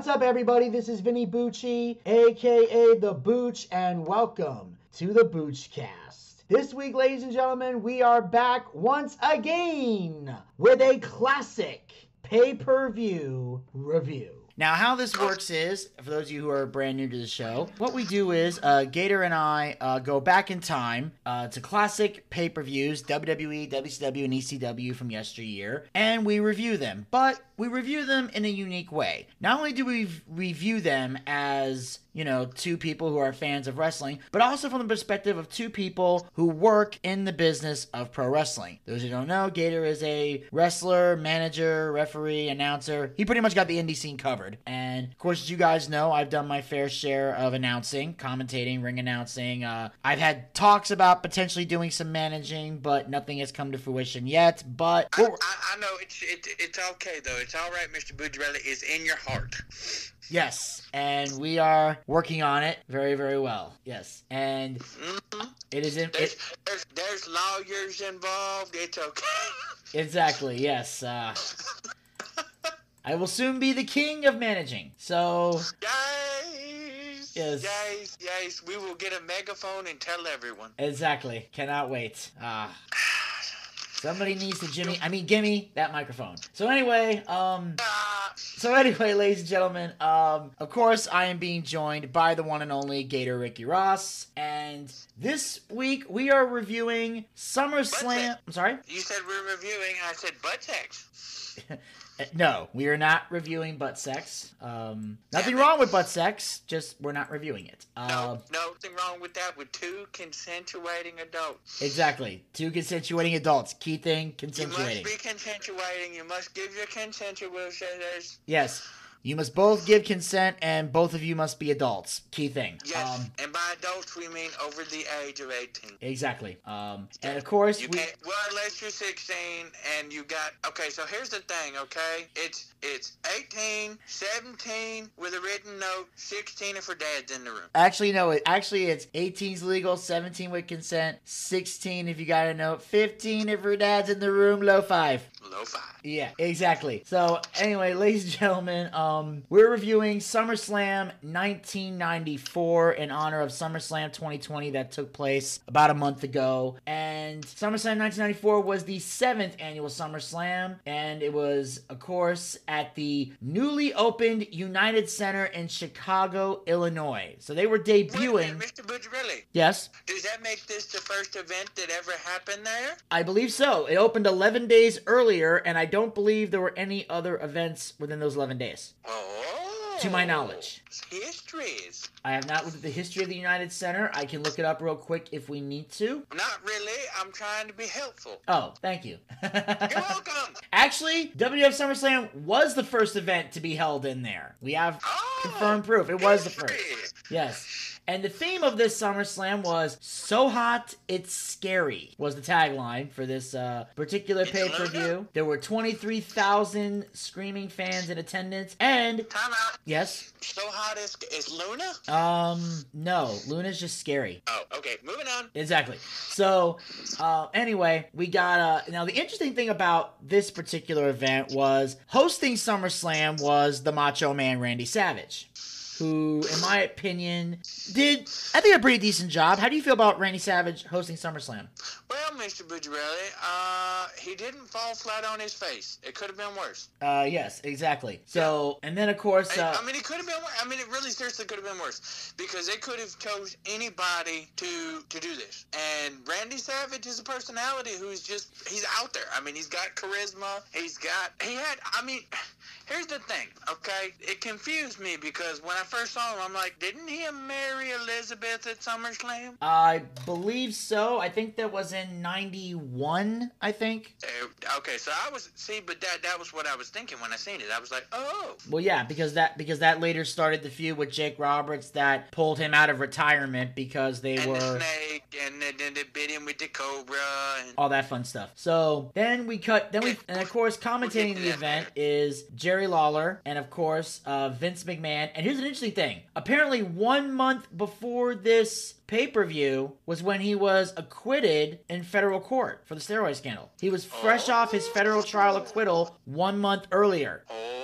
What's up, everybody? This is Vinny Bucci, aka The Booch, and welcome to the Boochcast. This week, ladies and gentlemen, we are back once again with a classic pay per view review. Now, how this works is, for those of you who are brand new to the show, what we do is uh, Gator and I uh, go back in time uh, to classic pay per views, WWE, WCW, and ECW from yesteryear, and we review them. But we review them in a unique way. Not only do we review them as, you know, two people who are fans of wrestling, but also from the perspective of two people who work in the business of pro wrestling. Those who don't know, Gator is a wrestler, manager, referee, announcer. He pretty much got the indie scene covered. And of course, as you guys know, I've done my fair share of announcing, commentating, ring announcing. Uh, I've had talks about potentially doing some managing, but nothing has come to fruition yet. But I, I, I know it's it, it's okay though. It's all right, Mr. Bucciarelli is in your heart. Yes, and we are working on it very, very well. Yes, and mm-hmm. it is in. There's, It, there's, there's lawyers involved. It's okay. exactly. Yes. Uh, I will soon be the king of managing. So Yes. Yes. Yes. Yes. We will get a megaphone and tell everyone. exactly. Cannot wait. Ah. Somebody needs to Jimmy. I mean, gimme that microphone. So anyway, um. So anyway, ladies and gentlemen, um, of course, I am being joined by the one and only Gator Ricky Ross, and this week we are reviewing SummerSlam. I'm sorry. you said we're reviewing. I said butt sex. Uh, No, we are not reviewing butt sex. Um, nothing wrong with butt sex, just we're not reviewing it. No, Uh, nothing wrong with that. With two consensuating adults. exactly. Two consensuating adults. Key thing, You must consensuating. be consensuating. You must give your consent to. Yes. You must both give consent, and both of you must be adults. Key thing. Yes, Um, and by adults we mean over the age of 18. exactly. Um, and of course, You we. can't, well, unless you're 16 and you got, okay, so here's the thing, okay? It's it's 18, 17 with a written note, 16 if her dad's in the room. Actually, no. It, actually, it's 18's legal, 17 with consent, 16 if you got a note, 15 if her dad's in the room, low five. Low five. Yeah, exactly. So, anyway, ladies and gentlemen, um, we're reviewing SummerSlam 1994 in honor of SummerSlam 2020 that took place about a month ago. And SummerSlam 1994 was the seventh annual SummerSlam, and it was, of course, at the newly opened United Center in Chicago, Illinois. So they were debuting. minute, Mr. Bucciarelli, Yes, does that make this the first event that ever happened there? I believe so. It opened 11 days earlier, and I don't believe there were any other events within those 11 days. Oh. To my knowledge. Histories. I have not looked at the history of the United Center. I can look it up real quick if we need to. Not really. I'm trying to be helpful. Oh, thank you. You're welcome. Actually, WWF SummerSlam was the first event to be held in there. We have Oh, confirmed proof. It was the first. Yes. And the theme of this SummerSlam was "So hot, it's scary." Was the tagline for this uh, particular pay per view? There were twenty three thousand screaming fans in attendance, and Time out. yes, So hot is, is Luna? um, no, Luna's just scary. Oh, okay. Moving on. Exactly. So, uh, anyway, we got uh now the interesting thing about this particular event was hosting SummerSlam was the Macho Man Randy Savage, who, in my opinion, did I think a pretty decent job. How do you feel about Randy Savage hosting SummerSlam? Well, Mr. Bucciarelli, uh, he didn't fall flat on his face. It could have been worse. Uh, yes, exactly. So, and then of course, I- uh, I mean, it could have been. I mean, it really seriously could have been worse because they could have chose anybody to to do this. And Randy Savage is a personality who's just he's out there. I mean, he's got charisma. He's got he had. I mean, here's the thing. Okay, it confused me because when I first saw him, I'm like, didn't he marry Elizabeth at SummerSlam? I believe so. I think that was in '91. I think. Uh, okay, so I was see, but that that was what I was thinking when I seen it. I was like, oh. Well, yeah, because that because that later started the feud with Jake Roberts that pulled him out of retirement because they and the were snake, and then then they bit him with the cobra, and all that fun stuff. So then we cut. Then we and of course commentating the event is Jerry Lawler and of course uh, Vince McMahon. And here's an interesting thing. Apparently, one month before this pay per view was when he was acquitted in federal court for the steroid scandal. He was fresh off his federal trial acquittal one month earlier. oh.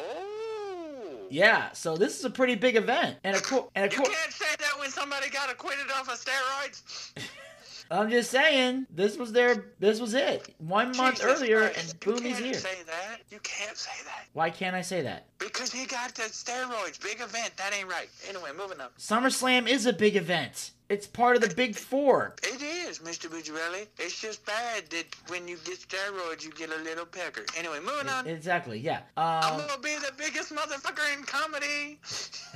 Yeah, so this is a pretty big event, and of course, and of You can't say that when somebody got acquitted off of steroids. I'm just saying this was their, this was it. One month earlier, Christ, and boom, you he's can't here. say that. You can't say that. Why can't I say that? Because he got the steroids. Big event. That ain't right. Anyway, moving on. SummerSlam is a big event. It's part of the Big Four. It is, Mr. Bucciarelli. It's just bad that when you get steroids, you get a little pecker. Anyway, moving on. Exactly, yeah. I'm Um, gonna be the biggest motherfucker in comedy.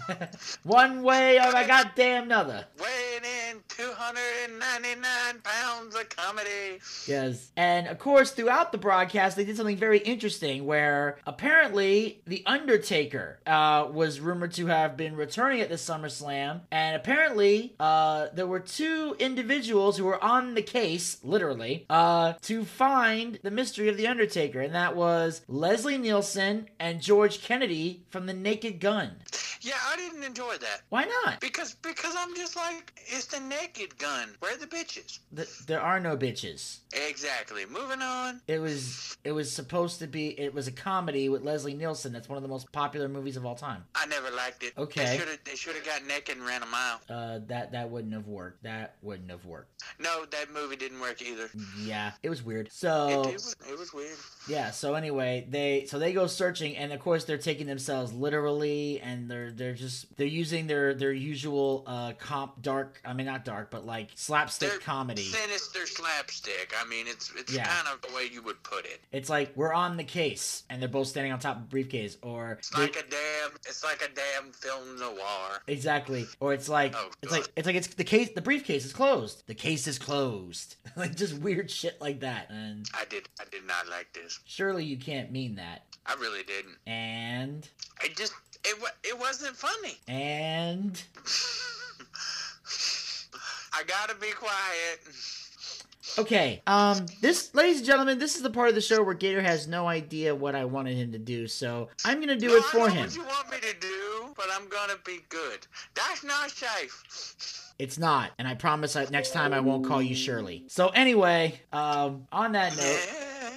one way or a goddamn another. Weighing in 299 pounds of comedy. Yes. And of course, throughout the broadcast, they did something very interesting where apparently The Undertaker uh, was rumored to have been returning at this SummerSlam. And apparently, uh, there were two individuals who were on the case, literally, uh, to find the mystery of The Undertaker. And that was Leslie Nielsen and George Kennedy from The Naked Gun. Yeah, I didn't enjoy that. Why not? Because because I'm just like, it's the naked gun. Where are the bitches? Th- there are no bitches. Exactly. Moving on. It was it was supposed to be it was a comedy with Leslie Nielsen. That's one of the most popular movies of all time. I never liked it. Okay. They should have they should have got naked and ran a mile. Uh, that that wouldn't have worked. That wouldn't have worked. No, that movie didn't work either. Yeah, it was weird. So it, was, it was weird. yeah. So anyway, they so they go searching, and of course they're taking themselves literally, and they're they're just they're using their their usual uh comp dark. I mean not dark, but like slapstick They're comedy. Sinister slapstick. I mean, it's it's Yeah. kind of the way you would put it. It's like we're on the case, and they're both standing on top of a briefcase, or It's they- like a damn. It's like a damn film noir. Exactly. Or it's like Oh, it's like it's like it's the case the briefcase is closed. The case is closed. like just weird shit like that. And I did. I did not like this. surely you can't mean that. I really didn't. And It just. It It wasn't funny. and I gotta be quiet. okay. Um this ladies and gentlemen, this is the part of the show where Gator has no idea what I wanted him to do. So I'm to do No, it I for him. What you want me to do, but I'm gonna be good. That's not safe. It's not. And I promise that next time I won't call you Shirley. So anyway, um on that note,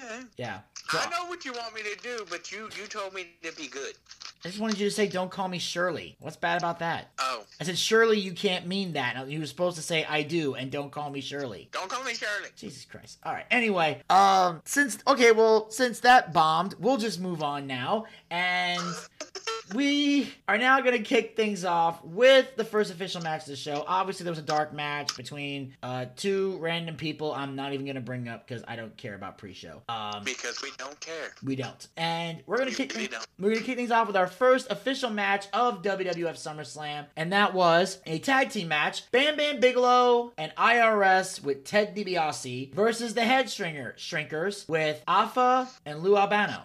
Yeah. yeah. So I know what you want me to do, but you you told me to be good. I just wanted you to say don't call me Shirley. What's bad about that? Oh, I said, Shirley, you can't mean that. You were supposed to say I do and don't call me Shirley. don't call me Shirley. Jesus Christ. All right. Anyway, um, since okay, well, since that bombed, we'll just move on now, and we are now gonna kick things off with the first official match of the show. Obviously, there was a dark match between uh two random people. I'm not even gonna bring up because I don't care about pre-show. Um, Because we don't care. we don't. And we're gonna kick really we're gonna kick things off with our first official match of WWF SummerSlam, and that was a tag team match: Bam Bam Bigelow and IRS with Ted DiBiase versus the Headstringer Shrinkers with Afa and Lou Albano.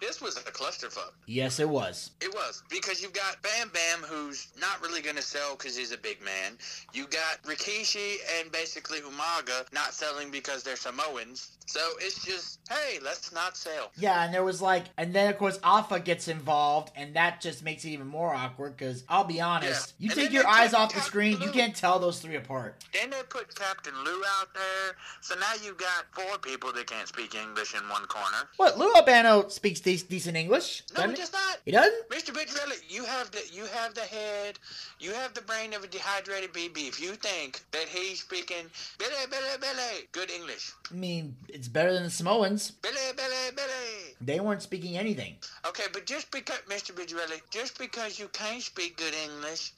This was a clusterfuck. Yes, it was. It was because you've got Bam Bam, who's not really going to sell because he's a big man. You got Rikishi and basically Umaga not selling because they're Samoans. So it's just, hey, let's not sell. Yeah, and there was like, and then of course Afa gets involved, and that just makes it even more awkward. Because I'll be honest, Yeah. you And take your eyes off the Captain screen, you can't tell those three apart. Then they put Captain Lou out there. So now you've got four people that can't speak English in one corner. What? Lou Albano speaks de- decent English. No, he does not. He doesn't. Mr. Bitchelli, you have the you have the head, you have the brain of a dehydrated BB. If you think that he's speaking Billy, Billy, Billy, good English, I mean, it's better than the Samoans. Billy, Billy, Billy. They weren't speaking anything. Okay, but just because Mr. Bitchelli, just because you can't speak good English,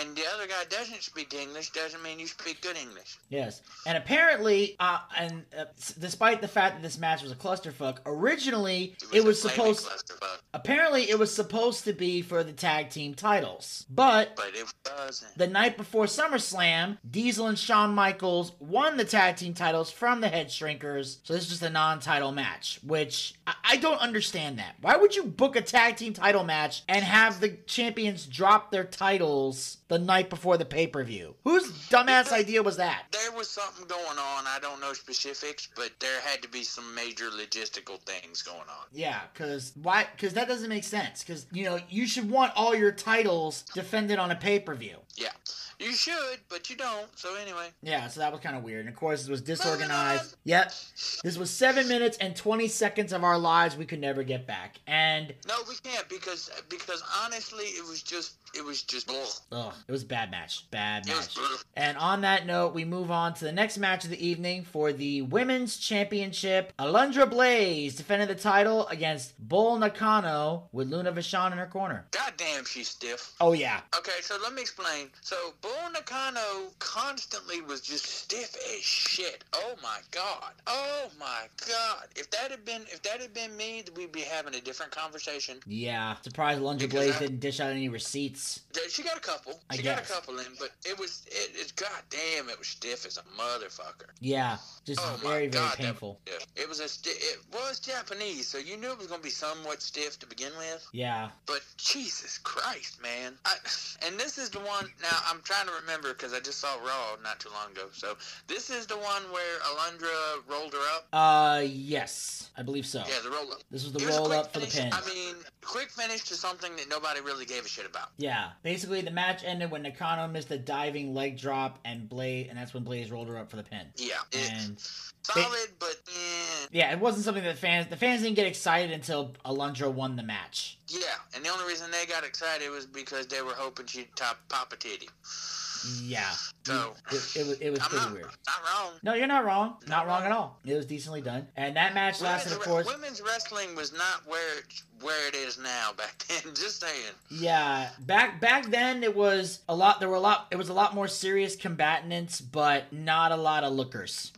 and the other guy doesn't speak English, doesn't mean you speak good English. Yes, and apparently, uh, and uh, despite the fact that this match was a clusterfuck, originally it was a flaming supposed. Apparently, it was supposed to be for the tag team titles, but but it wasn't. the night before SummerSlam, Diesel and Shawn Michaels won the tag team titles from the Head Shrinkers. So this is just a non-title match, which I, I don't understand that. Why would you book a tag team title match and have the champions drop their titles the night before the pay-per-view? Whose dumbass idea was that? There was something going on. I don't know specifics, but there had to be some major logistical things going on. Yeah, Yeah, because why? Because that doesn't make sense. Because you know you should want all your titles defended on a pay per view. Yeah, you should, but you don't. So anyway, Yeah, so that was kind of weird. And of course, it was disorganized. Yep. This was seven minutes and 20 seconds of our lives we could never get back. And, no, we can't because because honestly, it was just it was just ugh. ugh, it was a bad match. Bad match. And on that note, we move on to the next match of the evening for the Women's Championship. Alundra Blaze defended the title against Bull Nakano with Luna Vachon in her corner. God damn, she's stiff. Oh, yeah. Okay, so let me explain. So Bull Nakano constantly was just stiff as shit. Oh my god. Oh my god. If that had been if that had been me, we'd be having a different conversation. Yeah. Surprised Alundra Because Blaze I- didn't dish out any receipts. She got a couple. I She got a couple in, but it was it, it god damn, it was stiff as a motherfucker. Yeah. Just Oh my very, very God, that- painful. It was a sti- it was Japanese, so you knew it was gonna be somewhat stiff to begin with. Yeah. But Jesus Christ, man! I, and this is the one. Now I'm trying to remember because I just saw Raw not too long ago. So this is the one where Alundra rolled her up. Uh, yes. I believe so. Yeah, the roll up. This was the roll up for the pin. I mean, quick finish to something that nobody really gave a shit about. Yeah, basically the match ended when Nakano missed a diving leg drop and Blaze, and that's when Blaze rolled her up for the pin. Yeah, And solid, but eh, yeah, it wasn't something that fans the fans didn't get excited until Alundra won the match. yeah. And the only reason they got excited was because they were hoping she'd top pop a titty. Yeah, So it, it was it was I'm pretty not, weird. not wrong. No, you're not wrong. Not Not wrong wrong. at all. It was decently done, and that match lasted, of course. women's wrestling was not where it, where it is now back then. Just saying. Yeah, back back then it was a lot. There were a lot. It was a lot more serious combatants, but not a lot of lookers.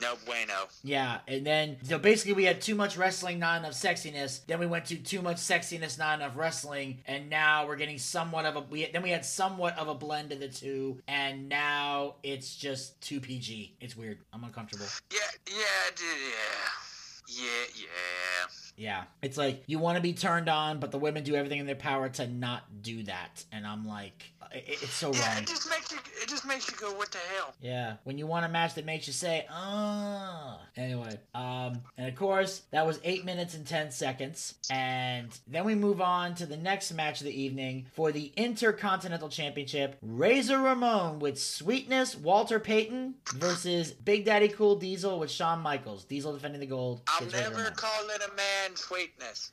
No bueno. Yeah, and then so basically we had too much wrestling, not enough sexiness. Then we went to too much sexiness, not enough wrestling, and now we're getting somewhat of a we then we had somewhat of a blend of the two, and now it's just too PG. It's weird. I'm uncomfortable. Yeah, yeah, yeah, yeah, yeah. Yeah, it's like you want to be turned on, but the women do everything in their power to not do that, and I'm like, it, it's so Yeah, wrong. it just makes you. It just makes you go, "What the hell?" Yeah, when you want a match that makes you say, ah. Anyway, um, and of course, that was 8 minutes and 10 seconds. And then we move on to the next match of the evening for the Intercontinental Championship Razor Ramon with Sweetness Walter Payton versus Big Daddy Cool Diesel with Shawn Michaels. Diesel defending the gold. I'll never Ramon. call it a man sweetness.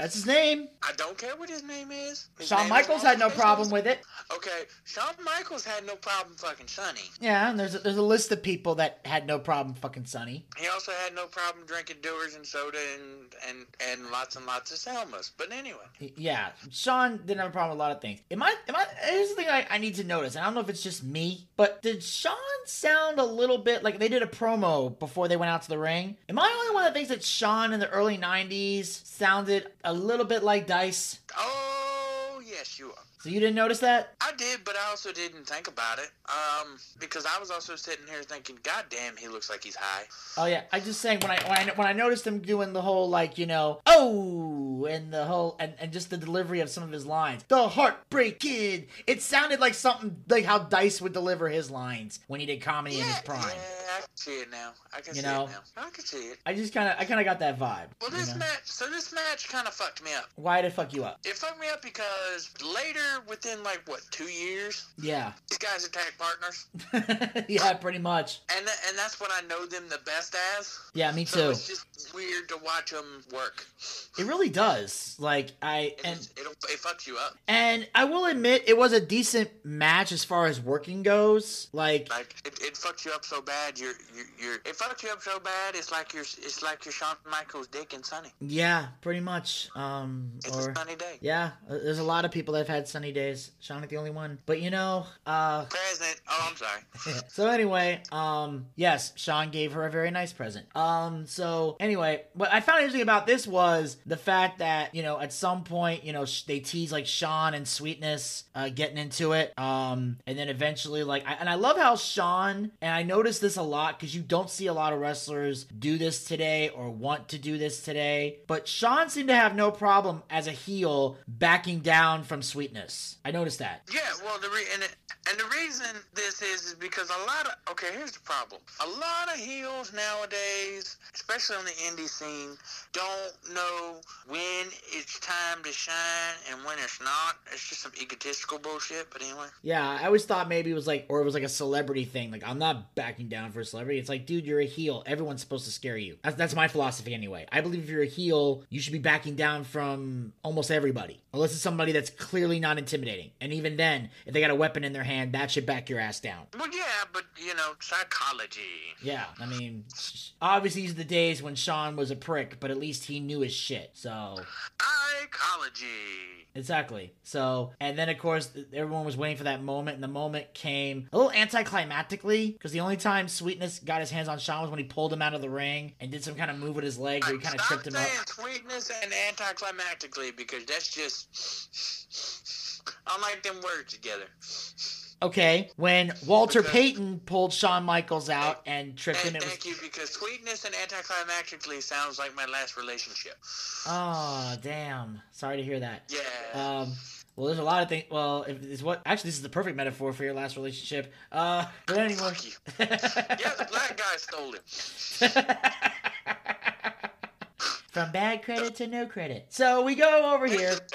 That's his name. I don't care what his name is. His Shawn name is Michaels had no problem with it. Okay, Shawn Michaels had no problem fucking Sonny. Yeah, and there's a, there's a list of people that had no problem fucking Sonny. He also had no problem drinking Dewar's and soda and and and lots and lots of Selmas. But anyway, Yeah, Sean didn't have a problem with a lot of things. Am I? Am I? Here's the thing I, I need to notice. and I don't know if it's just me, but did Sean sound a little bit like they did a promo before they went out to the ring? Am I the only one that thinks that Sean in the early '90s sounded a little bit like Dice? oh yes, you are. So you didn't notice that? I did, but I also didn't think about it. Um, because I was also sitting here thinking, God damn, he looks like he's high. Oh yeah, I just saying when I when I when I noticed him doing the whole like you know oh and the whole and, and just the delivery of some of his lines, the heartbreak kid. It sounded like something like how Dice would deliver his lines when he did comedy in his prime. Yeah, I can see it now. I can You see know? it now. I can see it. I just kind of I kind of got that vibe. Well, this know? match, so this match kind of fucked me up. Why did it fuck you up? It fucked me up because later, within like what two years, Yeah, these guys are tag partners, yeah, pretty much. and th- and that's what I know them the best as. Yeah, me So too. it's just weird to watch them work. It really does. Like I It, and just, it fucks you up. and I will admit it was a decent match as far as working goes. Like Like it, it fucks you up so bad. You're, you're you're it fucks you up so bad. It's like you're it's like you're Shawn Michaels' dick and Sunny. yeah, pretty much. Um, It's or a sunny day. Yeah, uh, there's a lot of people that have had sunny days. Sean ain't the only one. But you know, uh Present. Oh, I'm sorry. so anyway, um yes, Sean gave her a very nice present. Um so anyway, what I found interesting about this was the fact that, you know, at some point, you know, sh- they tease like Sean and Sweetness uh getting into it. Um and then eventually like I, and I love how Sean and I noticed this a lot cuz you don't see a lot of wrestlers do this today or want to do this today, but Sean seemed to have no problem as a heel backing down from Sweetness. I noticed that. Yeah. Well, the re- and it, And the reason this is is because a lot of okay, here's the problem. A lot of heels nowadays, especially on the indie scene, don't know when it's time to shine and when it's not. It's just some egotistical bullshit. But anyway. Yeah, I always thought maybe it was like, or it was like a celebrity thing. Like, I'm not backing down for a celebrity. It's like, dude, you're a heel. Everyone's supposed to scare you. That's, that's my philosophy anyway. I believe if you're a heel, you should be backing down from almost everybody, unless it's somebody that's clearly not intimidating. And even then, if they got a weapon in their hand, that should back your ass down. Well, yeah, but you know, psychology. Yeah, I mean, obviously, these are the days when Shawn was a prick, but at least he knew his shit. So. Psychology. Exactly. So, and then of course, everyone was waiting for that moment, and the moment came a little anticlimactically because the only time Sweetness got his hands on Shawn was when he pulled him out of the ring and did some kind of move with his leg where he kind of tripped him up. Sweetness and anticlimactically because that's just I like them words together. Okay, when Walter because, Payton pulled Shawn Michaels out and, tripped and him. Thank was... you, because sweetness and anticlimactically sounds like my last relationship. Oh, damn. Sorry to hear that. Yeah. Um, well, there's a lot of things. Well, if it's what actually this is the perfect metaphor for your last relationship. Uh, but anyway. Fuck you. yeah, the black guy stole him. From bad credit to no credit. So we go over here.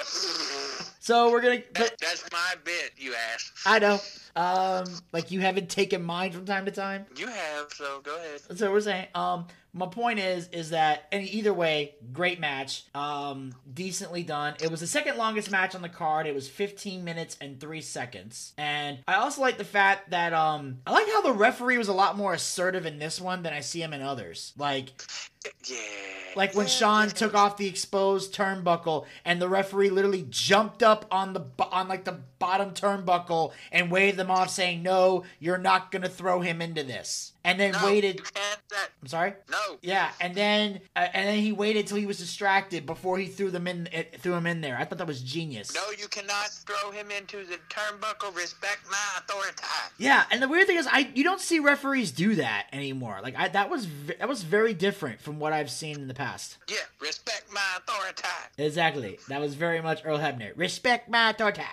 So we're gonna. That, that's my bit, you ass. I know. Um, like you haven't taken mine from time to time. You have, so go ahead. So we're saying, um, my point is is that and either way great match. Um decently done. It was the second longest match on the card. It was 15 minutes and 3 seconds. And i also like the fact that um i like how the referee was a lot more assertive in this one than i see him in others. Like yeah. Like when Sean took off the exposed turnbuckle and the referee literally jumped up on the on like the bottom turnbuckle and waved them off saying, "No, you're not going to throw him into this." And then no, waited. You can't. That. I'm sorry. No. Yeah, and then uh, and then he waited till he was distracted before he threw them in. It, threw him in there. I thought that was genius. No, you cannot throw him into the turnbuckle. Respect my authority. Yeah, and the weird thing is, I you don't see referees do that anymore. Like I that was that was very different from what I've seen in the past. Yeah, respect my authority. Exactly. That was very much Earl Hebner. Respect my authority.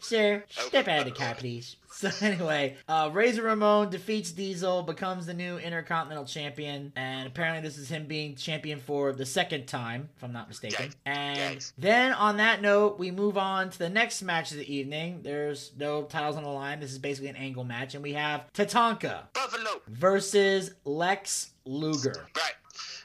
Sir, step out of the car, please. So anyway, uh, Razor Ramon defeats Diesel, becomes the new Intercontinental Champion, and apparently this is him being champion for the second time, if I'm not mistaken. And yes. then on that note, we move on to the next match of the evening. There's no titles on the line. This is basically an angle match, and we have Tatanka Buffalo versus Lex Luger. Right.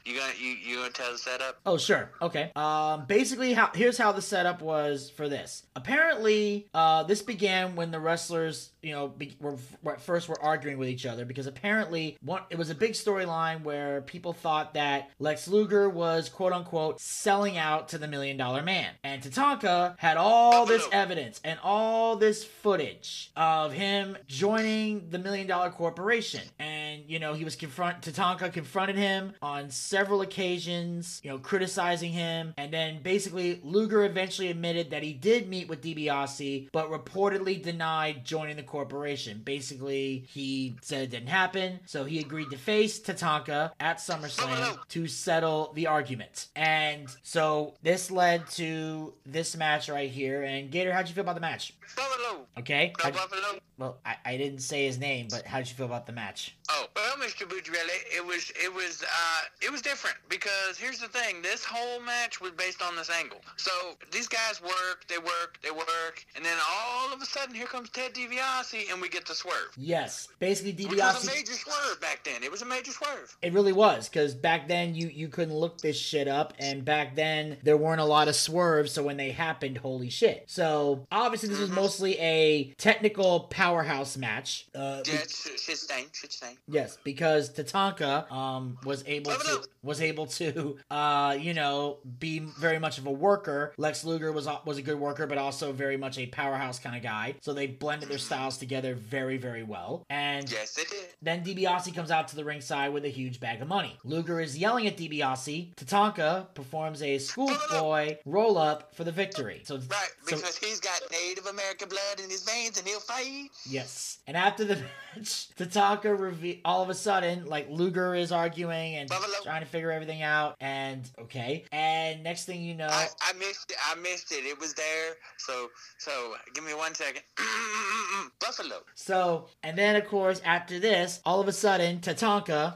You gonna you you gonna tell the setup? Oh sure, okay. Um, basically, how here's how the setup was for this. Apparently, uh, this began when the wrestlers, you know, be, were, were first were arguing with each other because apparently one it was a big storyline where people thought that Lex Luger was quote unquote selling out to the Million Dollar Man, and Tatanka had all this evidence and all this footage of him joining the Million Dollar Corporation, and you know he was confront Tatanka confronted him on several occasions, you know, criticizing him. And then basically, Luger eventually admitted that he did meet with DiBiase, but reportedly denied joining the corporation. Basically, he said it didn't happen, so he agreed to face Tatanka at SummerSlam to settle the argument. And so this led to this match right here. And Gator, how'd you feel about the match? Buffalo. Okay. Buffalo. Well, I, I didn't say his name, but how did you feel about the match? Oh well, Mr. Bucciarelli, it was it was uh it was different because here's the thing: this whole match was based on this angle. So these guys work, they work, they work, and then all of a sudden, here comes Ted DiBiase, and we get the swerve. Yes, basically DiBiase. Which was a major swerve back then. It was a major swerve. It really was because back then you you couldn't look this shit up, and back then there weren't a lot of swerves. So when they happened, holy shit! So obviously this mm-hmm. was mostly a technical powerhouse match. Uh, yeah, shit stain, shit Yes, because Tatanka um was able to was able to uh you know be very much of a worker. Lex Luger was was a good worker, but also very much a powerhouse kind of guy. So they blended their styles together very very well. And yes, they did. Then DiBiase comes out to the ringside with a huge bag of money. Luger is yelling at DiBiase. Tatanka performs a schoolboy roll up for the victory. So, Right, so because he's got Native American blood in his veins and he'll fight. yes. And after the match, Tatanka reve- all of a sudden, like Luger is arguing and Buffalo. trying to figure everything out. And okay. And next thing you know, I, I missed it. I missed it. It was there. So, so give me one second. Buffalo. so and then of course after this, all of a sudden Tatanka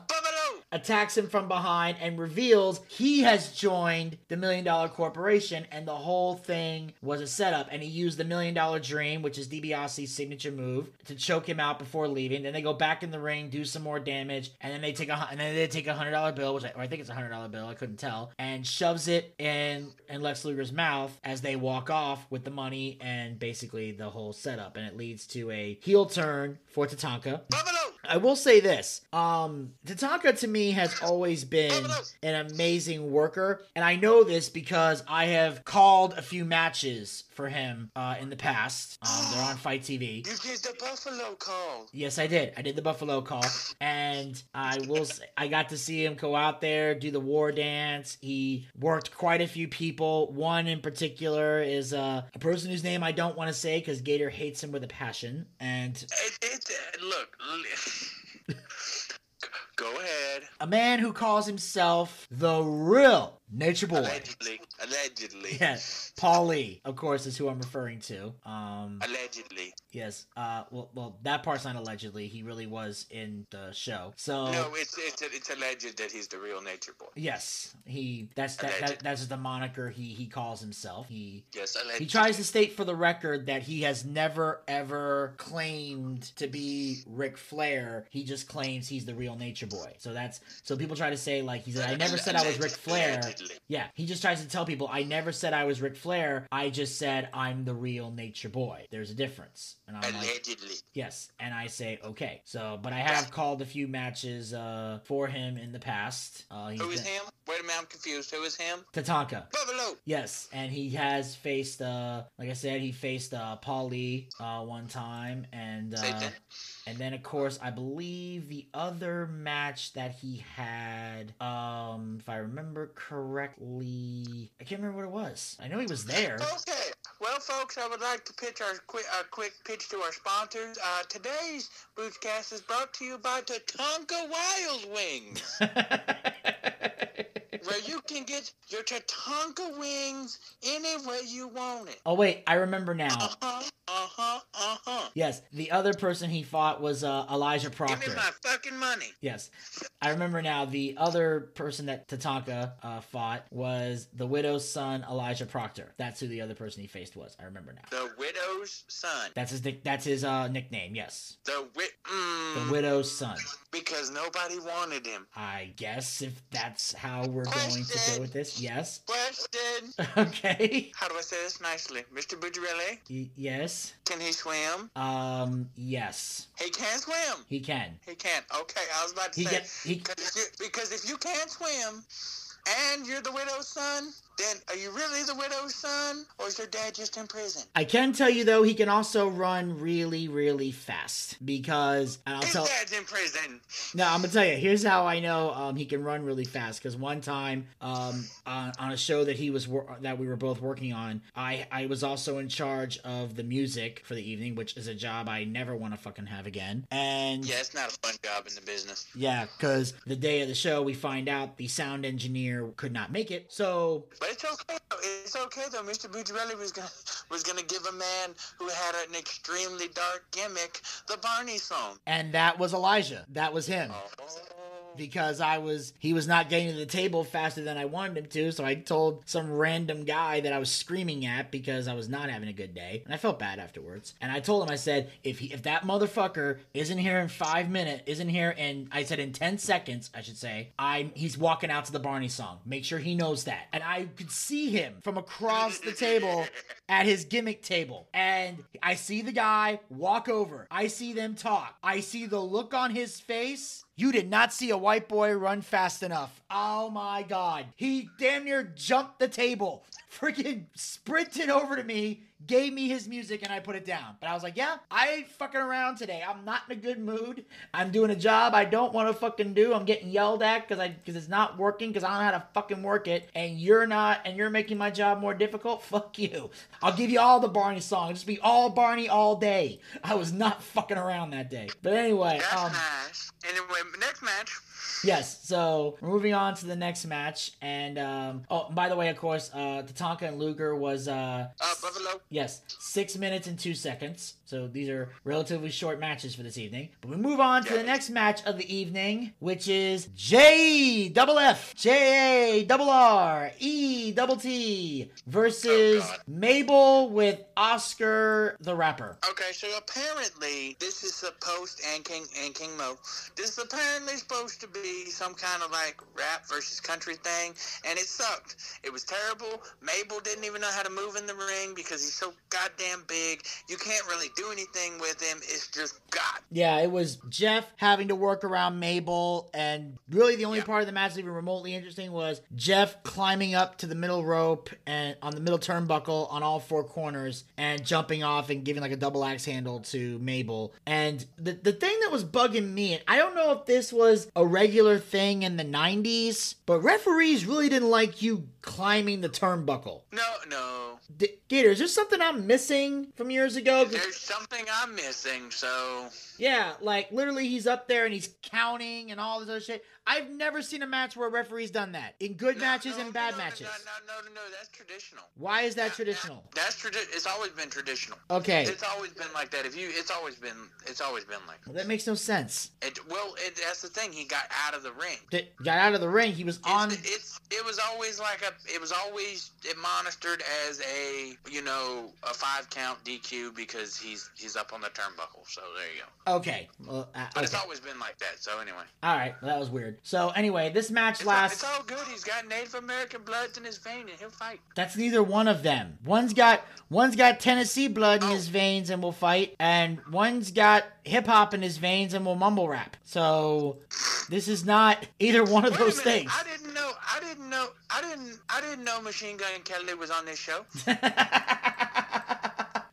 attacks him from behind and reveals he has joined the Million Dollar Corporation, and the whole thing was a setup. And he used the Million Dollar Dream, which is DiBiase's signature move, to choke him out before leaving. Then they go back in the ring, do some more damage, and then they take a and then they take a hundred dollar bill, which I, I think it's a hundred dollar bill, I couldn't tell, and shoves it in in Lex Luger's mouth as they walk off with the money and basically the whole setup, and it leads to a heel turn for Tatanka. I will say this. Um Tatanka to me has always been an amazing worker. And I know this because I have called a few matches for him uh, in the past. Um, they're on Fight TV. You did the Buffalo call. Yes, I did. I did the Buffalo call, and I will. Say, I got to see him go out there do the war dance. He worked quite a few people. One in particular is uh, a person whose name I don't want to say because Gator hates him with a passion. And It, it, uh, look. Go ahead. a man who calls himself the real Nature Boy. Allegedly. Allegedly. Yeah, Paul of course, is who I'm referring to. Um, Allegedly. yes. Uh, well, well, that part's not allegedly. He really was in the show. So No, it's it's it's alleged that he's the real nature boy. yes, he. That's that, that. That's the moniker he he calls himself. He. Yes, alleged. He tries to state for the record that he has never ever claimed to be Ric Flair. He just claims he's the real Nature Boy. So that's so people try to say like he said I never said I was Ric Flair. Yeah, he just tries to tell people I never said I was Ric Flair. I just said I'm the real Nature Boy. There's a difference. And I'm like, Allegedly. yes. And I say, okay. So, but I have called a few matches uh, for him in the past. Uh, Who is been- him? Wait a minute, I'm confused. Who is him? Tatanka. Buffalo. Yes, and he has faced, uh, like I said, he faced uh, Paul Lee uh, one time, and uh. And then of course I believe the other match that he had, um, if I remember correctly, I can't remember what it was. I know he was there. Okay. Well, folks, I would like to pitch our quick, a quick pitch to our sponsors. Uh, today's Boochcast is brought to you by Tatanka Wild Wings, where you can get your Tatanka wings any way you want it. oh wait, I remember now. Uh huh. Uh huh. Uh huh. Yes, the other person he fought was uh, Elijah Proctor. Give me my fucking money. Yes, I remember now. The other person that Tatanka uh, fought was the widow's son, Elijah Proctor. That's who the other person he faced was. I remember now. The widow's son. That's his. nick- That's his uh, nickname. Yes, The wit. the Mm, widow's son. because nobody wanted him. I guess if that's how we're going to go with this. Yes. Question. Okay. How do I say this nicely? Mr. Bucciarelli, Y- yes. can he swim? Um. Yes. He can swim. He can. He can't. Okay, I was about to He say. He. Because if, you, because if you can't swim and you're the widow's son, then are you really the widow's son or is your dad just in prison? I can tell you though, he can also run really, really fast because, and I'll His tell. dad's in prison. No, I'm gonna tell you. Here's how I know um, he can run really fast. Because one time, um, on, on a show that he was wor- that we were both working on, I I was also in charge of the music for the evening, which is a job I never want to fucking have again. And Yeah, it's not a fun job in the business. yeah, because the day of the show, we find out the sound engineer could not make it. So But it's okay. It's okay though. Mr. Bucciarelli was gonna was gonna give a man who had an extremely dark gimmick the Barney song. and that was Elijah. That was him. Oh. Because I was he was not getting to the table faster than I wanted him to, so I told some random guy that I was screaming at because I was not having a good day, and I felt bad afterwards. And I told him I said if he if that motherfucker isn't here in five minutes, isn't here in I said in ten seconds, I should say, I'm he's walking out to the Barney song. Make sure he knows that. And I could see him from across the table at his gimmick table. And I see the guy walk over. I see them talk. I see the look on his face. You did not see a white boy run fast enough. Oh my god. He damn near jumped the table. Freaking sprinted over to me, gave me his music and I put it down. But I was like, yeah, I ain't fucking around today. I'm not in a good mood. I'm doing a job I don't want to fucking do. I'm getting yelled at because I because it's not working because I don't know how to fucking work it. And you're not, and you're making my job more difficult. Fuck you. I'll give you all the Barney songs. Just be all Barney all day. I was not fucking around that day. But anyway, That's um, nice. Anyway, next match. Yes, so moving on to the next match, and um, oh, by the way, of course, uh, Tatanka and Luger was uh, Uh, Buffalo. yes, six minutes and two seconds. So these are relatively short matches for this evening. But we move on to the next match of the evening, which is J double F J A double R E double T versus Oh, Mabel with Oscar the rapper. Okay, so apparently this is supposed and King and King Mo. This is apparently supposed to be some kind of like rap versus country thing, and it sucked. It was terrible. Mabel didn't even know how to move in the ring because he's so goddamn big. You can't really do anything with him. It's just God. Yeah, it was Jeff having to work around Mabel, and really the only Yeah. part of the match that even remotely interesting was Jeff climbing up to the middle rope and on the middle turnbuckle on all four corners and jumping off and giving like a double axe handle to Mabel. And the the thing that was bugging me, and I don't know if this was a regular thing in the 90s, but referees really didn't like you climbing the turnbuckle. No, no. D- Gator, is there something I'm missing from years ago? There's something I'm missing, so Yeah, like literally he's up there and he's counting and all this other shit. I've never seen a match where a referee's done that. In good No, matches no, and bad no, matches. No, no, no, no, no, that's traditional. Why is that traditional? yeah, That's tradi- It's always been traditional. Okay. It's always been like that. If you, it's always been, it's always been like. Well, that makes no sense. It, well, it, that's the thing. He got out of the ring. D- Got out of the ring. He was It's, on. it's it was always like a it was always monitored as a you know a five count DQ because he's he's up on the turnbuckle. So there you go. Okay. Well, uh, But it's always been like that. So anyway, All right. Well, that was weird. So anyway, this match it's all, lasts. it's all good. He's got Native American blood in his vein, and he'll fight. That's neither one of them. One's got one's got Tennessee blood in Oh. his veins and will fight, and one's got hip hop in his veins and will mumble rap. So this is not either one of Wait those things. I didn't know. I didn't know. I didn't. I didn't know Machine Gun Kelly was on this show.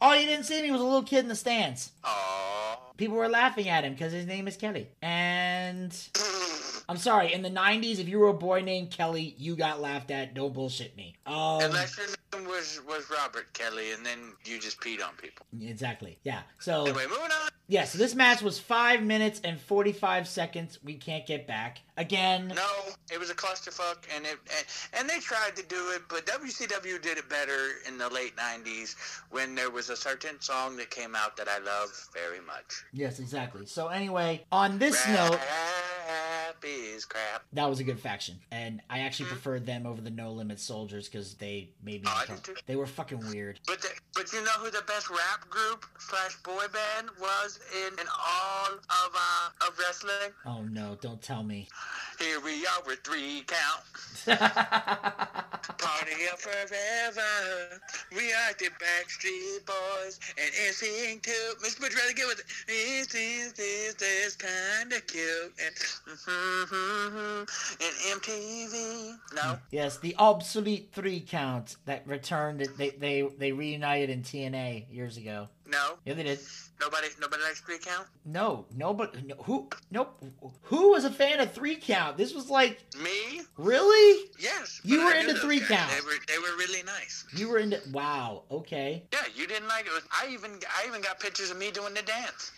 oh, you didn't see him? He was a little kid in the stands. Oh. People were laughing at him because his name is Kelly. And I'm sorry, in the 90s, if you were a boy named Kelly, you got laughed at. Don't bullshit me. Um, Unless your name was was Robert Kelly, and then you just peed on people. exactly. Yeah. So, Anyway, moving on. yeah, so this match was 5 minutes and 45 seconds. We can't get back. Again, No, it was a clusterfuck, and it and, and they tried to do it, but WCW did it better in the late '90s when there was a certain song that came out that I love very much. Yes, exactly. So, anyway, on this note, that was a good faction. And I actually preferred them over the No Limit Soldiers because they made me Oh, I uncomfortable. did too. They were fucking weird. But the, but you know who the best rap group slash boy band was in, in all of uh, of wrestling? Oh no, don't tell me. Here we are with three count. Party up forever. We are the Backstreet Boys and NSYNC too. Miss Butch rather get with it. This is this this kind of cute and and MTV. No, Yes, the obsolete three count that returned. They they they reunited in TNA years ago. no, Yeah, they did. Nobody nobody likes three count. No, nobody. No, who? Nope. Who was a fan of three count? This was like Me? really. Yes. You were I into three guys. count. They were they were really nice. You were into. Wow. Okay. Yeah, you didn't like it. I even I even got pictures of me doing the dance.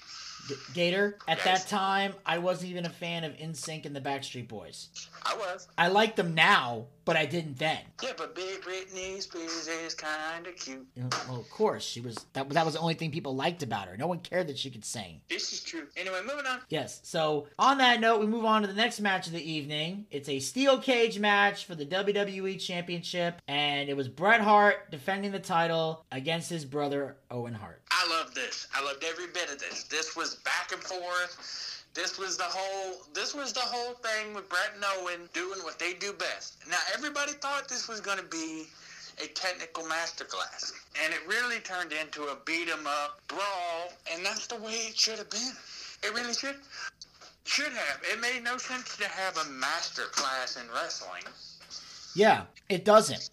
G- Gator. At Yes. that time, I wasn't even a fan of NSYNC and the Backstreet Boys. I was. I like them now, but I didn't then. Yeah, but Big Britney Spears is kind of cute. You know, well, of course, she was. That that was the only thing people liked about her. No one cared that she could sing. This is true. Anyway, moving on. Yes. So on that note, we move on to the next match of the evening. It's a steel cage match for the WWE Championship, and it was Bret Hart defending the title against his brother Owen Hart. I love this. I loved every bit of this. This was back and forth. This was the whole. This was the whole thing with Bret and Owen doing what they do best. Now everybody thought this was going to be a technical masterclass, and it really turned into a beat 'em up brawl, and that's the way it should have been. It really should. Should have. It made no sense to have a master class in wrestling. Yeah, it doesn't.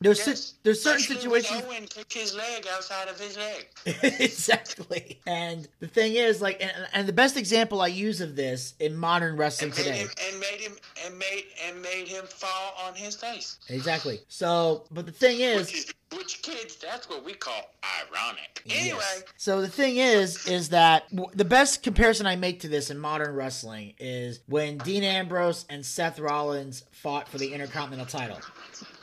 There's Yes. si- there's certain Especially situations Owen kicked his leg outside of his leg. exactly. And the thing is, like, and, and the best example I use of this in modern wrestling And today. him and made him and made and made him fall on his face. Exactly. So, but the thing is, Which kids that's what we call ironic. Anyway, Yes. So the thing is, is that w- the best comparison I make to this in modern wrestling is when Dean Ambrose and Seth Rollins fought for the Intercontinental title.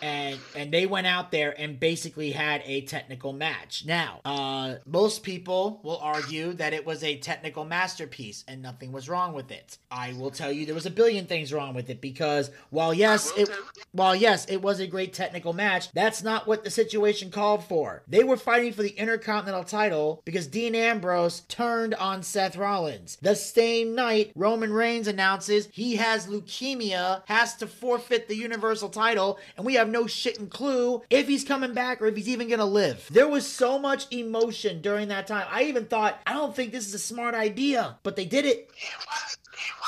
And and they went out there and basically had a technical match. Now, uh, most people will argue that it was a technical masterpiece and nothing was wrong with it. I will tell you there was a billion things wrong with it because while yes, it while yes, it was a great technical match, that's not what the situation called for. They were fighting for the Intercontinental title because Dean Ambrose turned on Seth Rollins. The same night, Roman Reigns announces he has leukemia, has to forfeit the Universal title, and we have no shitting clue if he's coming back or if he's even gonna live. There was so much emotion during that time. I even thought, I don't think this is a smart idea, but they did it. it was it wasn't.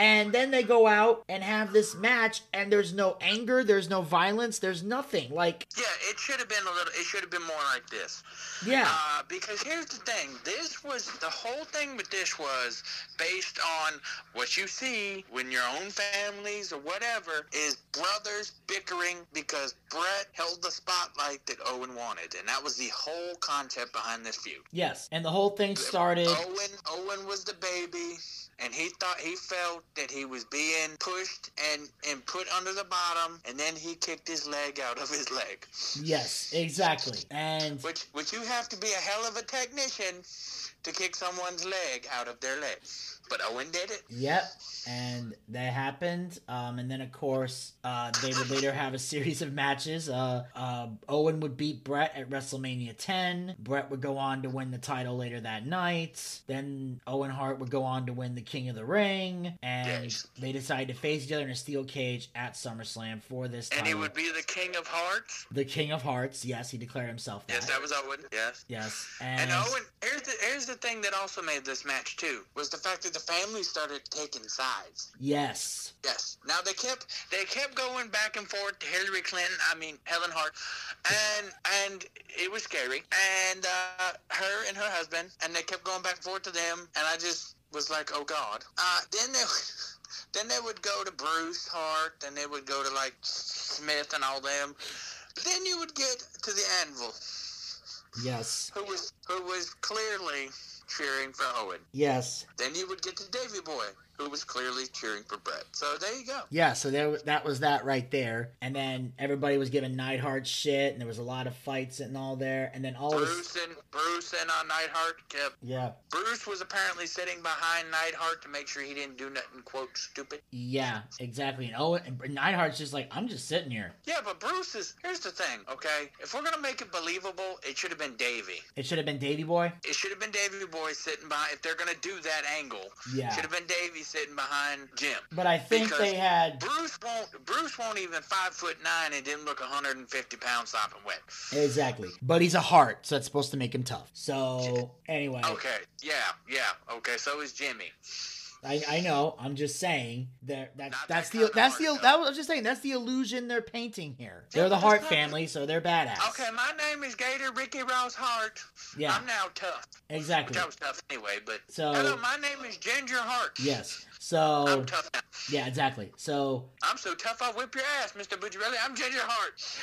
And then they go out and have this match, and there's no anger, there's no violence, there's nothing. Like, Yeah, it should have been a little. It should have been more like this. yeah, Uh, because here's the thing. This was the whole thing with this was based on what you see when your own families or whatever is brothers bickering because Bret held the spotlight that Owen wanted, and that was the whole concept behind this feud. yes. And the whole thing started. Owen Owen was the baby. And he thought he felt that he was being pushed and, and put under the bottom, and then he kicked his leg out of his leg. Yes, exactly. And Which which you have to be a hell of a technician to kick someone's leg out of their leg. But Owen did it. Yep, and that happened. Um, and then of course, uh, they would later have a series of matches. Uh, uh, Owen would beat Bret at WrestleMania 10. Bret would go on to win the title later that night. Then Owen Hart would go on to win the King of the Ring, and Yes. they decided to face each other in a steel cage at SummerSlam for this And title. he would be the king of hearts. the King of Hearts. Yes, he declared himself that. Yes, that was Owen. Yes. Yes, And and, Owen, here's the here's the thing that also made this match too was the fact that the family started taking sides. yes, Yes. Now they kept they kept going back and forth to Hillary Clinton. I mean Helen Hart, and and it was scary. And uh, her and her husband, and they kept going back and forth to them. And I just was like, oh God. Uh, then they. Then they would go to Bruce Hart, then they would go to like Smith and all them. But then you would get to the Anvil, yes, who was who was clearly cheering for Owen. yes. Then you would get to Davy Boy, who was clearly cheering for Bret. So there you go. Yeah, so there that was that right there, and then everybody was giving Neidhart shit, and there was a lot of fights and all there, and then all of Bruce and Bruce and uh, Neidhart kept. yeah, Bruce was apparently sitting behind Neidhart to make sure he didn't do nothing quote stupid. yeah, exactly. And Owen and Neidhart's just like, I'm just sitting here. Yeah, but Bruce is. Here's the thing, okay? If we're gonna make it believable, it should have been Davy. It should have been Davy Boy. It should have been Davy Boy sitting by. If they're gonna do that angle, Yeah, should have been Davy sitting behind Jim. but I think they had Bruce won't. Bruce won't even five foot nine and didn't look 150 pounds sopping wet. exactly, but he's a Hart, so that's supposed to make him tough. So anyway, Okay. Yeah. Yeah. Okay. So is Jimmy. I, I know. I'm just saying that that's Not that's that the that's the heart, that was, I was just saying that's the illusion they're painting here. They're the Hart family, so they're badass. Okay, my name is Gator Ricky Ross Hart. Yeah. I'm now tough. Exactly. Which I was tough anyway, but So- hello, my name is Ginger Hart. Yes. I'm So tough now. yeah, exactly. So I'm so tough I'll whip your ass, Mr. Bucciarelli. I'm Ginger Hart.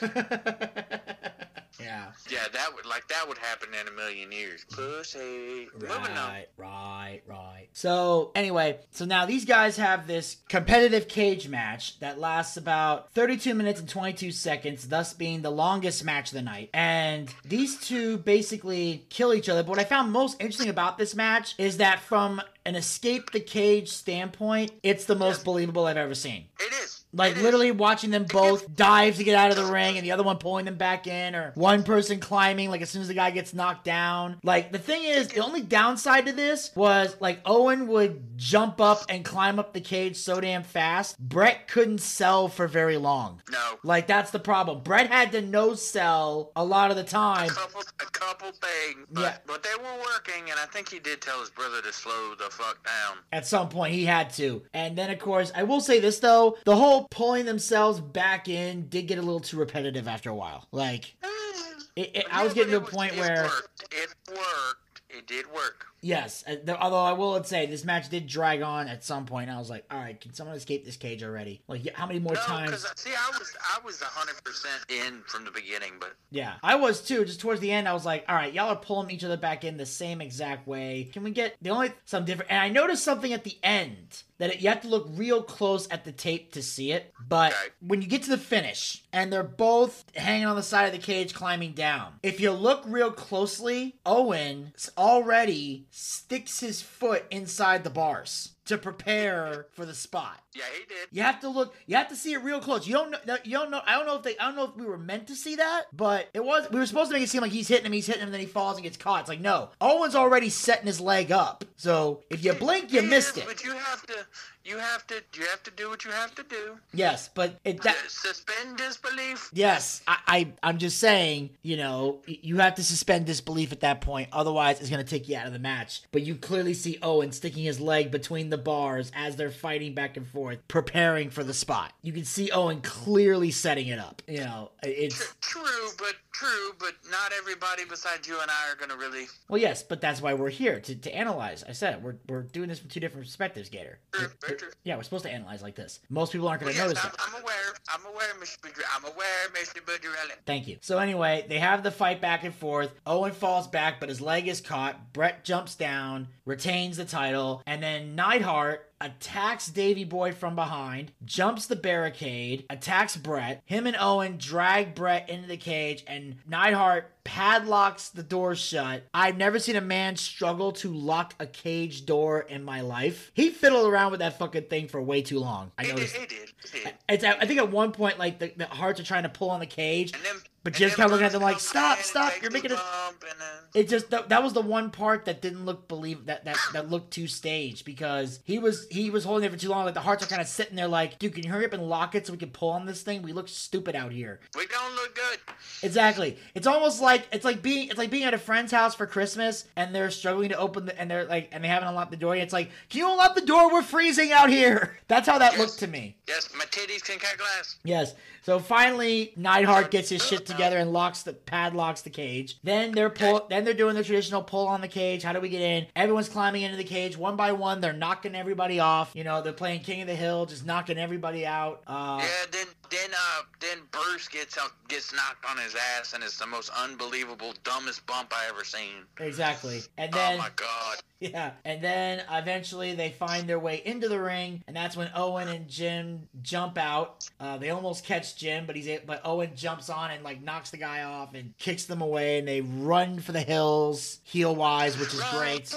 yeah. Yeah, that would like that would happen in a million years. Pussy. Moving on. Right, right, right. So anyway, so now these guys have this competitive cage match that lasts about 32 minutes and 22 seconds, thus being the longest match of the night. And these two basically kill each other. But what I found most interesting about this match is that from an escape the cage standpoint, it's the most believable I've ever seen. It is. Like literally watching them both dive to get out of the ring and the other one pulling them back in or one person climbing like as soon as the guy gets knocked down. Like the thing is the only downside to this was like Owen would jump up and climb up the cage so damn fast. Bret couldn't sell for very long. No. Like that's the problem. Bret had to no sell a lot of the time. A couple, a couple things, but, Yeah. but they were working, and I think he did tell his brother to slow the fuck down. At some point, he had to. And then, of course, I will say this though: the whole whole pulling themselves back in did get a little too repetitive after a while. Like, mm. it, it, I was getting to a point it where. worked. it worked. It did work. Yes, uh, although I will say this match did drag on at some point. I was like, all right, can someone escape this cage already? Like, how many more no, times? see, I was I was hundred percent in from the beginning, but Yeah, I was too. Just towards the end, I was like, all right, y'all are pulling each other back in the same exact way. Can we get the only some different? And I noticed something at the end that it, you have to look real close at the tape to see it. But Okay. when you get to the finish and they're both hanging on the side of the cage climbing down, if you look real closely, Owen already sticks his foot inside the bars to prepare for the spot. yeah, he did. You have to look. You have to see it real close. You don't know. You don't know. I don't know if they. I don't know if we were meant to see that, but it was. We were supposed to make it seem like he's hitting him. He's hitting him, and then he falls and gets caught. It's like no. Owen's already setting his leg up. So if you blink, you Yeah, missed it. But you have to, you have to, you have to do what you have to do. Yes, but it. That, Suspend disbelief. Yes, I, I I'm just saying, you know, you have to suspend disbelief at that point. Otherwise, it's gonna take you out of the match. But you clearly see Owen sticking his leg between the bars as they're fighting back and forth, preparing for the spot. You can see Owen clearly setting it up. You know, it's True, but true, but not everybody besides you and I are gonna really. well, yes, but that's why we're here to, to analyze. I said it, we're we're doing this from two different perspectives, Gator. True, We're- true. yeah, we're supposed to analyze like this. Most people aren't gonna yes, notice I'm, it. I'm aware. I'm aware, Mr. I'm aware, Mr. Bucciarelli. Thank you. So anyway, they have the fight back and forth. Owen falls back, but his leg is caught. Bret jumps down, retains the title, and then Neidhart attacks Davy Boy from behind, jumps the barricade, attacks Bret. Him and Owen drag Bret into the cage, and Neidhart padlocks the door shut. I've never seen a man struggle to lock a cage door in my life. He fiddled around with that fucking thing for way too long. I He did. He did. He did. It's, I think at one point, like the, the Harts are trying to pull on the cage, And then, But and Jim's then kinda looking at them like, "Stop, stop, you're making it- then- it just that, that was the one part that didn't look believe that that that looked too staged because he was he was holding it for too long like the Harts are kind of sitting there like dude can you hurry up and lock it so we can pull on this thing we look stupid out here We don't look good. exactly it's almost like it's like being it's like being at a friend's house for christmas and they're struggling to open the and they're like and they haven't unlocked the door yet. it's like can you unlock the door we're freezing out here that's how that Yes. looked to me Yes, my titties can cut glass. Yes. So finally, Neidhart gets his shit together and locks the padlocks the cage. Then they're pull. Then they're doing the traditional pull on the cage. How do we get in? Everyone's climbing into the cage one by one. They're knocking everybody off. You know, they're playing King of the Hill, just knocking everybody out. Uh, Yeah, then then uh then Bruce gets up gets knocked on his ass and it's the most unbelievable dumbest bump I ever seen. Exactly. And then oh then my god. Yeah, and then eventually they find their way into the ring, and that's when Owen and Jim jump out. Uh, they almost catch Jim, but he's but Owen jumps on and like knocks the guy off and kicks them away, and they run for the hills heel wise, which is great.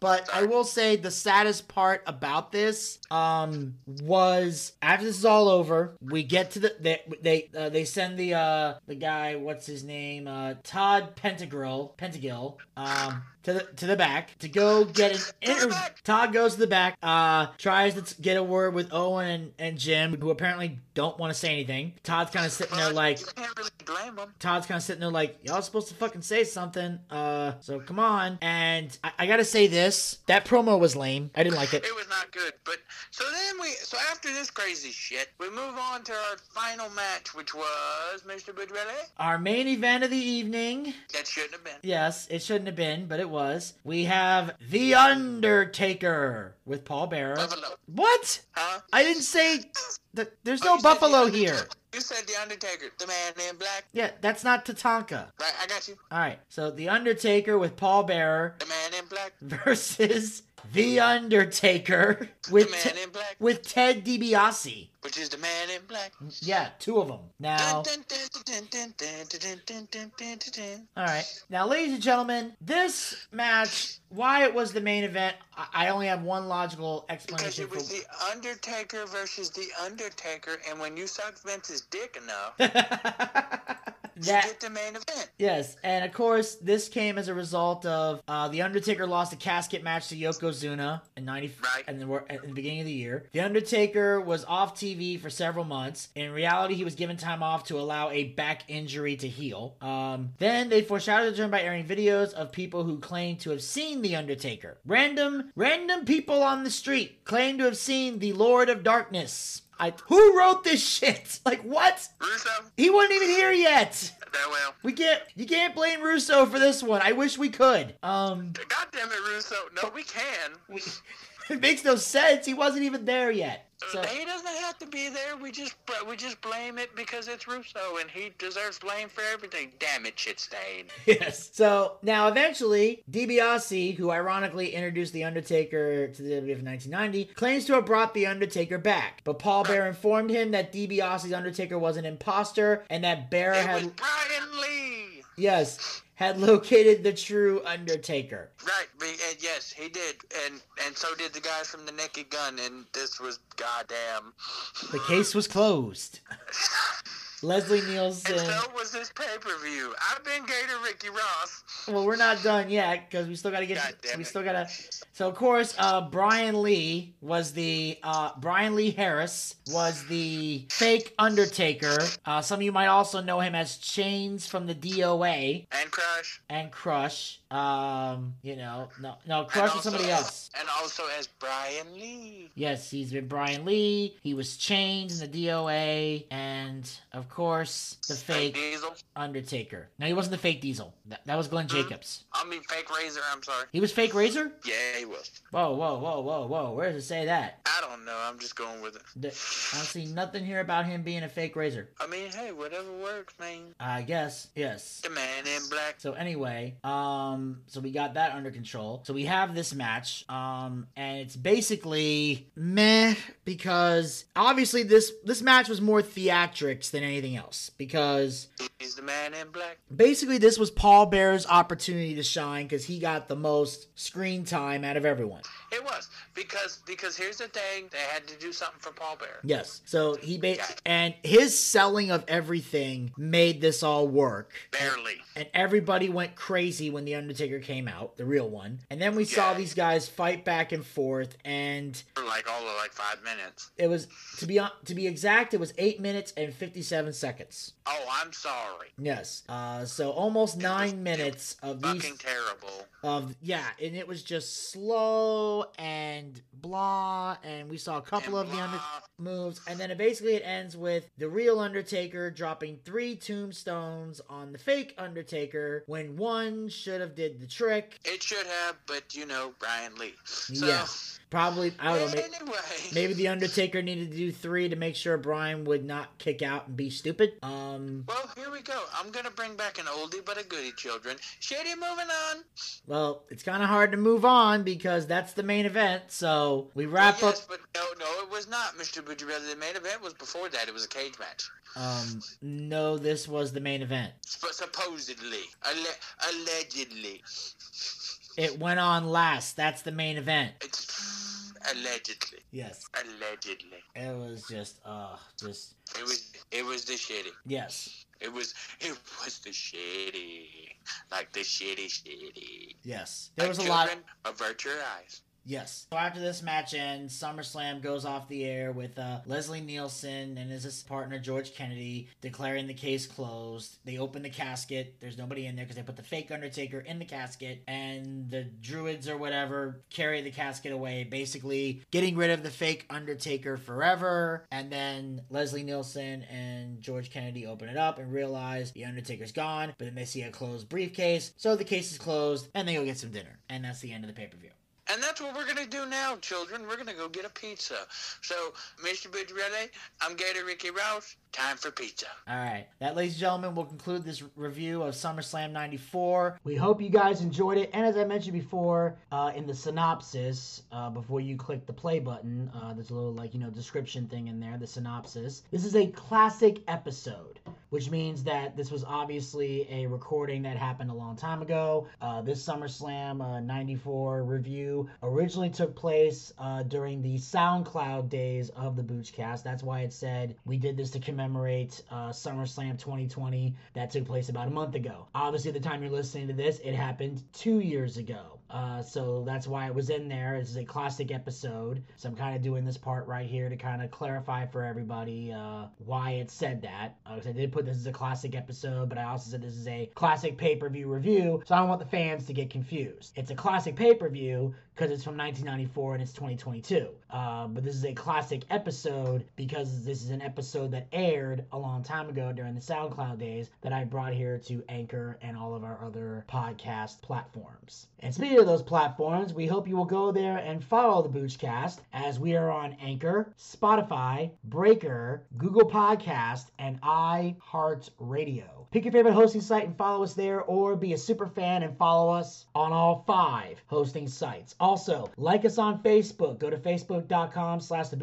But I will say the saddest part about this um was after this is all over, we get to the they they uh, they send the uh the guy what's his name uh Todd Pentagrill Pettengill um to the to the back to go get an interview. Todd goes to the back, uh tries to get a word with Owen and, and Jim, who apparently don't want to say anything. Todd's kind of sitting there like really. Todd's kind of sitting there like, y'all supposed to fucking say something. Uh, so come on. And I, I gotta say this: that promo was lame. I didn't like it. It was not good. But so then we so after this crazy shit, we move on to our final match, which was Mr. Bucciarelli. Our main event of the evening. That shouldn't have been. Yes, it shouldn't have been, but it was. We have The Undertaker with Paul Bearer. Buffalo. What? Huh? I didn't say that. There's Oh, no said The Buffalo here. You said the Undertaker, the man in black. Yeah, that's not Tatanka. Right, I got you. All right, so The Undertaker with Paul Bearer The man in black. versus The Undertaker with the man in black. with Ted DiBiase which is the man in black. Yeah, two of them. Now. All right. Now, ladies and gentlemen, this match, why it was the main event, I only have one logical explanation. Because it was for... The Undertaker versus The Undertaker, and when you suck Vince's dick enough. that, get the main event. Yes, and of course, this came as a result of uh, the Undertaker lost a casket match to Yokozuna in '90, right. and the, at the beginning of the year. The Undertaker was off TV for several months. In reality, he was given time off to allow a back injury to heal. Um, then they foreshadowed the turn by airing videos of people who claimed to have seen the Undertaker. Random random people on the street claim to have seen the Lord of Darkness. I who wrote this shit? Like what? Russo? He wasn't even here yet. Well. We can't you can't blame Russo for this one. I wish we could. Um God damn it, Russo. No, we can. we, it makes no sense. He wasn't even there yet. So he doesn't have to be there. We just we just blame it because it's Russo and he deserves blame for everything. Damn it, shit stain. Yes. So now eventually, DiBiase, who ironically introduced The Undertaker to the WWF in 1990, claims to have brought The Undertaker back. But Paul Bear informed him that DiBiase's Undertaker was an imposter and that Bear It had Brian Lee. Yes, had located the true Undertaker. Right, and yes, he did, and and so did the guys from the Naked Gun, and this was goddamn. The case was closed. Leslie And Nielsen. so was this pay per view. I've been Gator Ricky Ross. Well, we're not done yet because we still got to get. We it. still got to. So of course, uh, Brian Lee was the uh, Brian Lee Harris was the fake Undertaker. Uh, some of you might also know him as Chains from the DOA And Crush. and Crush. Um, you know, no, no, Crush and was somebody else. And also as Brian Lee. Yes, he's been Brian Lee. He was Chains in the DOA, and of course, the Fake Diesel. Undertaker. No, he wasn't the fake Diesel. That, that was Glenn Hmm? Jacobs. I mean, Fake Razor, I'm sorry. He was fake Razor. Yeah, he was. Whoa, whoa, whoa, whoa, whoa. Where does it say that? I don't know. I'm just going with it. The- I don't see nothing here about him being a fake razor. I mean, hey, whatever works, man. I guess, yes. The man in black. So anyway, um, so we got that under control. So we have this match, um, and it's basically meh because obviously this this match was more theatrics than anything else because He's the man in black. basically this was Paul Bear's opportunity to shine because he got the most screen time out of everyone. It was because because here's the thing. They had to do something for Paul Bear. Yes. So he ba- and his selling of everything made this all work. Barely. And everybody went crazy when the Undertaker came out, the real one. And then we saw these guys fight back and forth, and For like all of like five minutes. it was to be on, to be exact, it was eight minutes and fifty-seven seconds. Oh, I'm sorry. Yes. Uh, so almost was nine minutes of these Fucking terrible. of yeah, and it was just slow and blah, and we saw a couple And of the under moves, and then it basically it ends with the real Undertaker dropping three tombstones on the fake Undertaker when one should have did the trick. It should have, but you know, Brian Lee. So, Yeah. Probably I don't know. Maybe, Anyway. maybe the Undertaker needed to do three to make sure Brian would not kick out and be stupid. Um. Well, here we go. I'm gonna bring back an oldie but a goodie, children. Shady, moving on. Well, it's kind of hard to move on because that's the main event. So we wrap yes, up. but no, no, it was not, Mr. Bucciarelli. The main event was before that. It was a cage match. Um. No, this was the main event. Supposedly, Alle- allegedly, It went on last. That's the main event. it's allegedly, Yes. allegedly. It was just, uh, just It was, it was the shitty. yes, It was, it was the shitty, like the shitty, shitty. yes. There was a lot. children, Avert your eyes. Yes. So after this match ends, SummerSlam goes off the air with uh, Leslie Nielsen and his partner George Kennedy declaring the case closed. They open the casket. There's nobody in there because they put the fake Undertaker in the casket, and the Druids or whatever carry the casket away, basically getting rid of the fake Undertaker forever. And then Leslie Nielsen and George Kennedy open it up and realize the Undertaker's gone, but then they see a closed briefcase, so the case is closed, and they go get some dinner, and that's the end of the pay per view. And that's what we're gonna do now, children. We're gonna go get a pizza. So, Mr. Bucciarelli, I'm Gator Ricky Ross. Time for pizza. All right. That, ladies and gentlemen, will conclude this review of SummerSlam 94. We hope you guys enjoyed it. And as I mentioned before, uh, in the synopsis, uh, before you click the play button, uh, there's a little, like, you know, description thing in there, the synopsis. This is a classic episode, which means that this was obviously a recording that happened a long time ago. Uh, this SummerSlam uh, 94 review originally took place uh, during the SoundCloud days of the Boochcast. That's why it said we did this to commemorate uh, SummerSlam 2020 that took place about a month ago. Obviously, the time you're listening to this, it happened two years ago. Uh, so that's why it was in there. This is a classic episode. So I'm kind of doing this part right here to kind of clarify for everybody uh, why it said that. Because I did put put this as a classic episode, but I also said this is a classic pay per view review, so I don't want the fans to get confused. It's a classic pay per view because it's from 1994 and it's 2022. Uh, but this is a classic episode because this is an episode that aired a long time ago during the SoundCloud days that I brought here to Anchor and all of our other podcast platforms. And speaking of those platforms, we hope you will go there and follow the Boochcast as we are on Anchor, Spotify, Breaker, Google Podcast, and iHeartRadio. Pick your favorite hosting site and follow us there, or be a super fan and follow us on all five hosting sites. Also, like us on Facebook. Go to facebook.com slash the.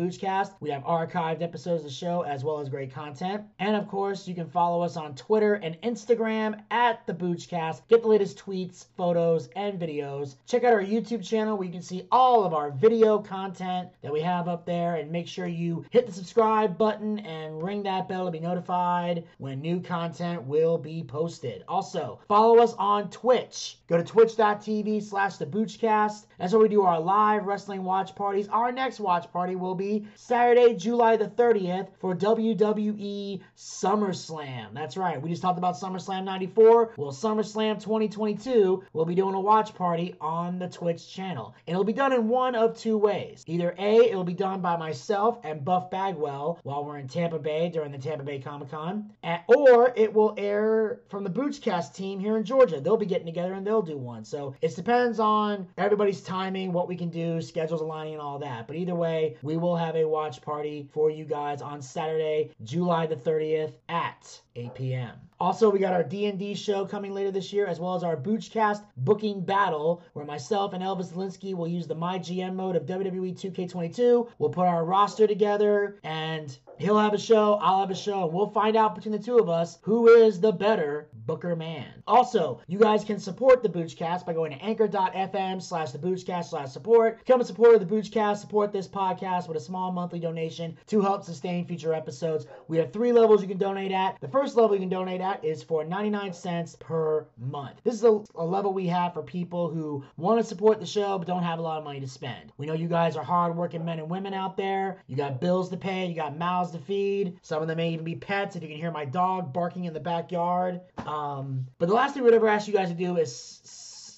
We have archived episodes of the show as well as great content. And of course, you can follow us on Twitter and Instagram at the Boochcast. Get the latest tweets, photos, and videos. Check out our YouTube channel where you can see all of our video content that we have up there. And make sure you hit the subscribe button and ring that bell to be notified when new content will be posted. Also, follow us on Twitch. Go to twitch.tv slash the Boochcast. Where we do our live wrestling watch parties. Our next watch party will be Saturday, July the 30th for WWE SummerSlam. That's right. We just talked about SummerSlam 94. Well, SummerSlam 2022, we'll be doing a watch party on the Twitch channel. It'll be done in one of two ways. Either A, it'll be done by myself and Buff Bagwell while we're in Tampa Bay during the Tampa Bay Comic Con, or it will air from the Boochcast team here in Georgia. They'll be getting together and they'll do one. So it depends on everybody's timing, what we can do, schedules aligning, and all that. But either way, we will have a watch party for you guys on Saturday, July the 30th at 8 p.m. Also, we got our D&D show coming later this year, as well as our Boochcast booking battle, where myself and Elvis Linsky will use the My GM mode of WWE 2K22. We'll put our roster together, and he'll have a show, I'll have a show, and we'll find out between the two of us who is the better Booker man. Also, you guys can support the Boochcast by going to anchor.fm slash the Boochcast slash support. Become a supporter of the Boochcast, support this podcast with a small monthly donation to help sustain future episodes. We have three levels you can donate at. The first level you can donate at is for 99 cents per month. This is a, a level we have for people who want to support the show but don't have a lot of money to spend. We know you guys are hardworking men and women out there. You got bills to pay, you got mouths to feed. Some of them may even be pets if you can hear my dog barking in the backyard. Um, but the last thing we'd ever ask you guys to do is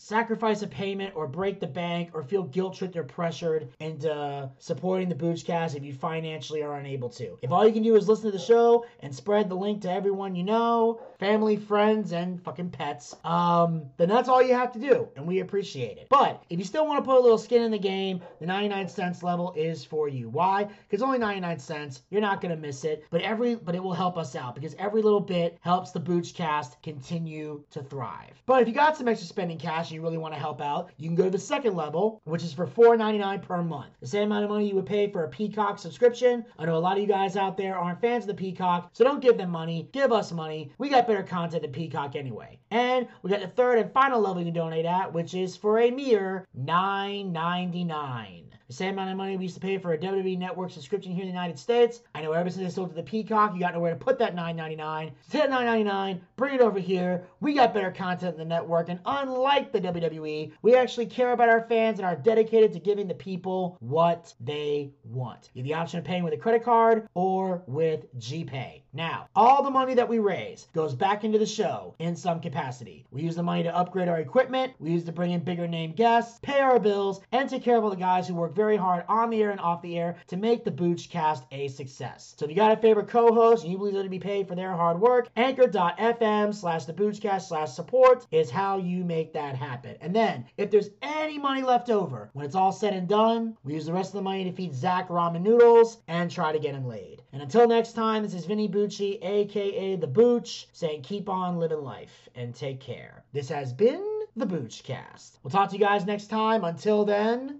sacrifice a payment or break the bank or feel guilt tripped or pressured into supporting the Boochcast if you financially are unable to. If all you can do is listen to the show and spread the link to everyone you know, family, friends, and fucking pets, um, then that's all you have to do, and we appreciate it. But if you still want to put a little skin in the game, the 99 cents level is for you. Why? Because only 99 cents. You're not gonna miss it, but every but it will help us out because every little bit helps the Boochcast continue to thrive. But if you got some extra spending cash you really want to help out, you can go to the second level, which is for $4.99 per month. The same amount of money you would pay for a Peacock subscription. I know a lot of you guys out there aren't fans of the Peacock, so don't give them money. Give us money. We got better content than Peacock anyway. And we got the third and final level you can donate at, which is for a mere $9.99 the same amount of money we used to pay for a WWE Network subscription here in the United States. I know ever since they sold to the Peacock, you got nowhere to put that $9.99. So take $9.99, bring it over here. We got better content in the network, and unlike the WWE, we actually care about our fans and are dedicated to giving the people what they want. You have the option of paying with a credit card or with GPay. Now, all the money that we raise goes back into the show in some capacity. We use the money to upgrade our equipment, we use to bring in bigger name guests, pay our bills, and take care of all the guys who work very hard on the air and off the air to make the Boochcast a success. So if you got a favorite co-host and you believe they're to be paid for their hard work, anchor.fm slash the Boochcast slash support is how you make that happen. And then if there's any money left over, when it's all said and done, we use the rest of the money to feed Zach ramen noodles and try to get him laid. And until next time, this is Vinny Bucci, aka The Booch, saying keep on living life and take care. This has been the Boochcast. We'll talk to you guys next time. Until then,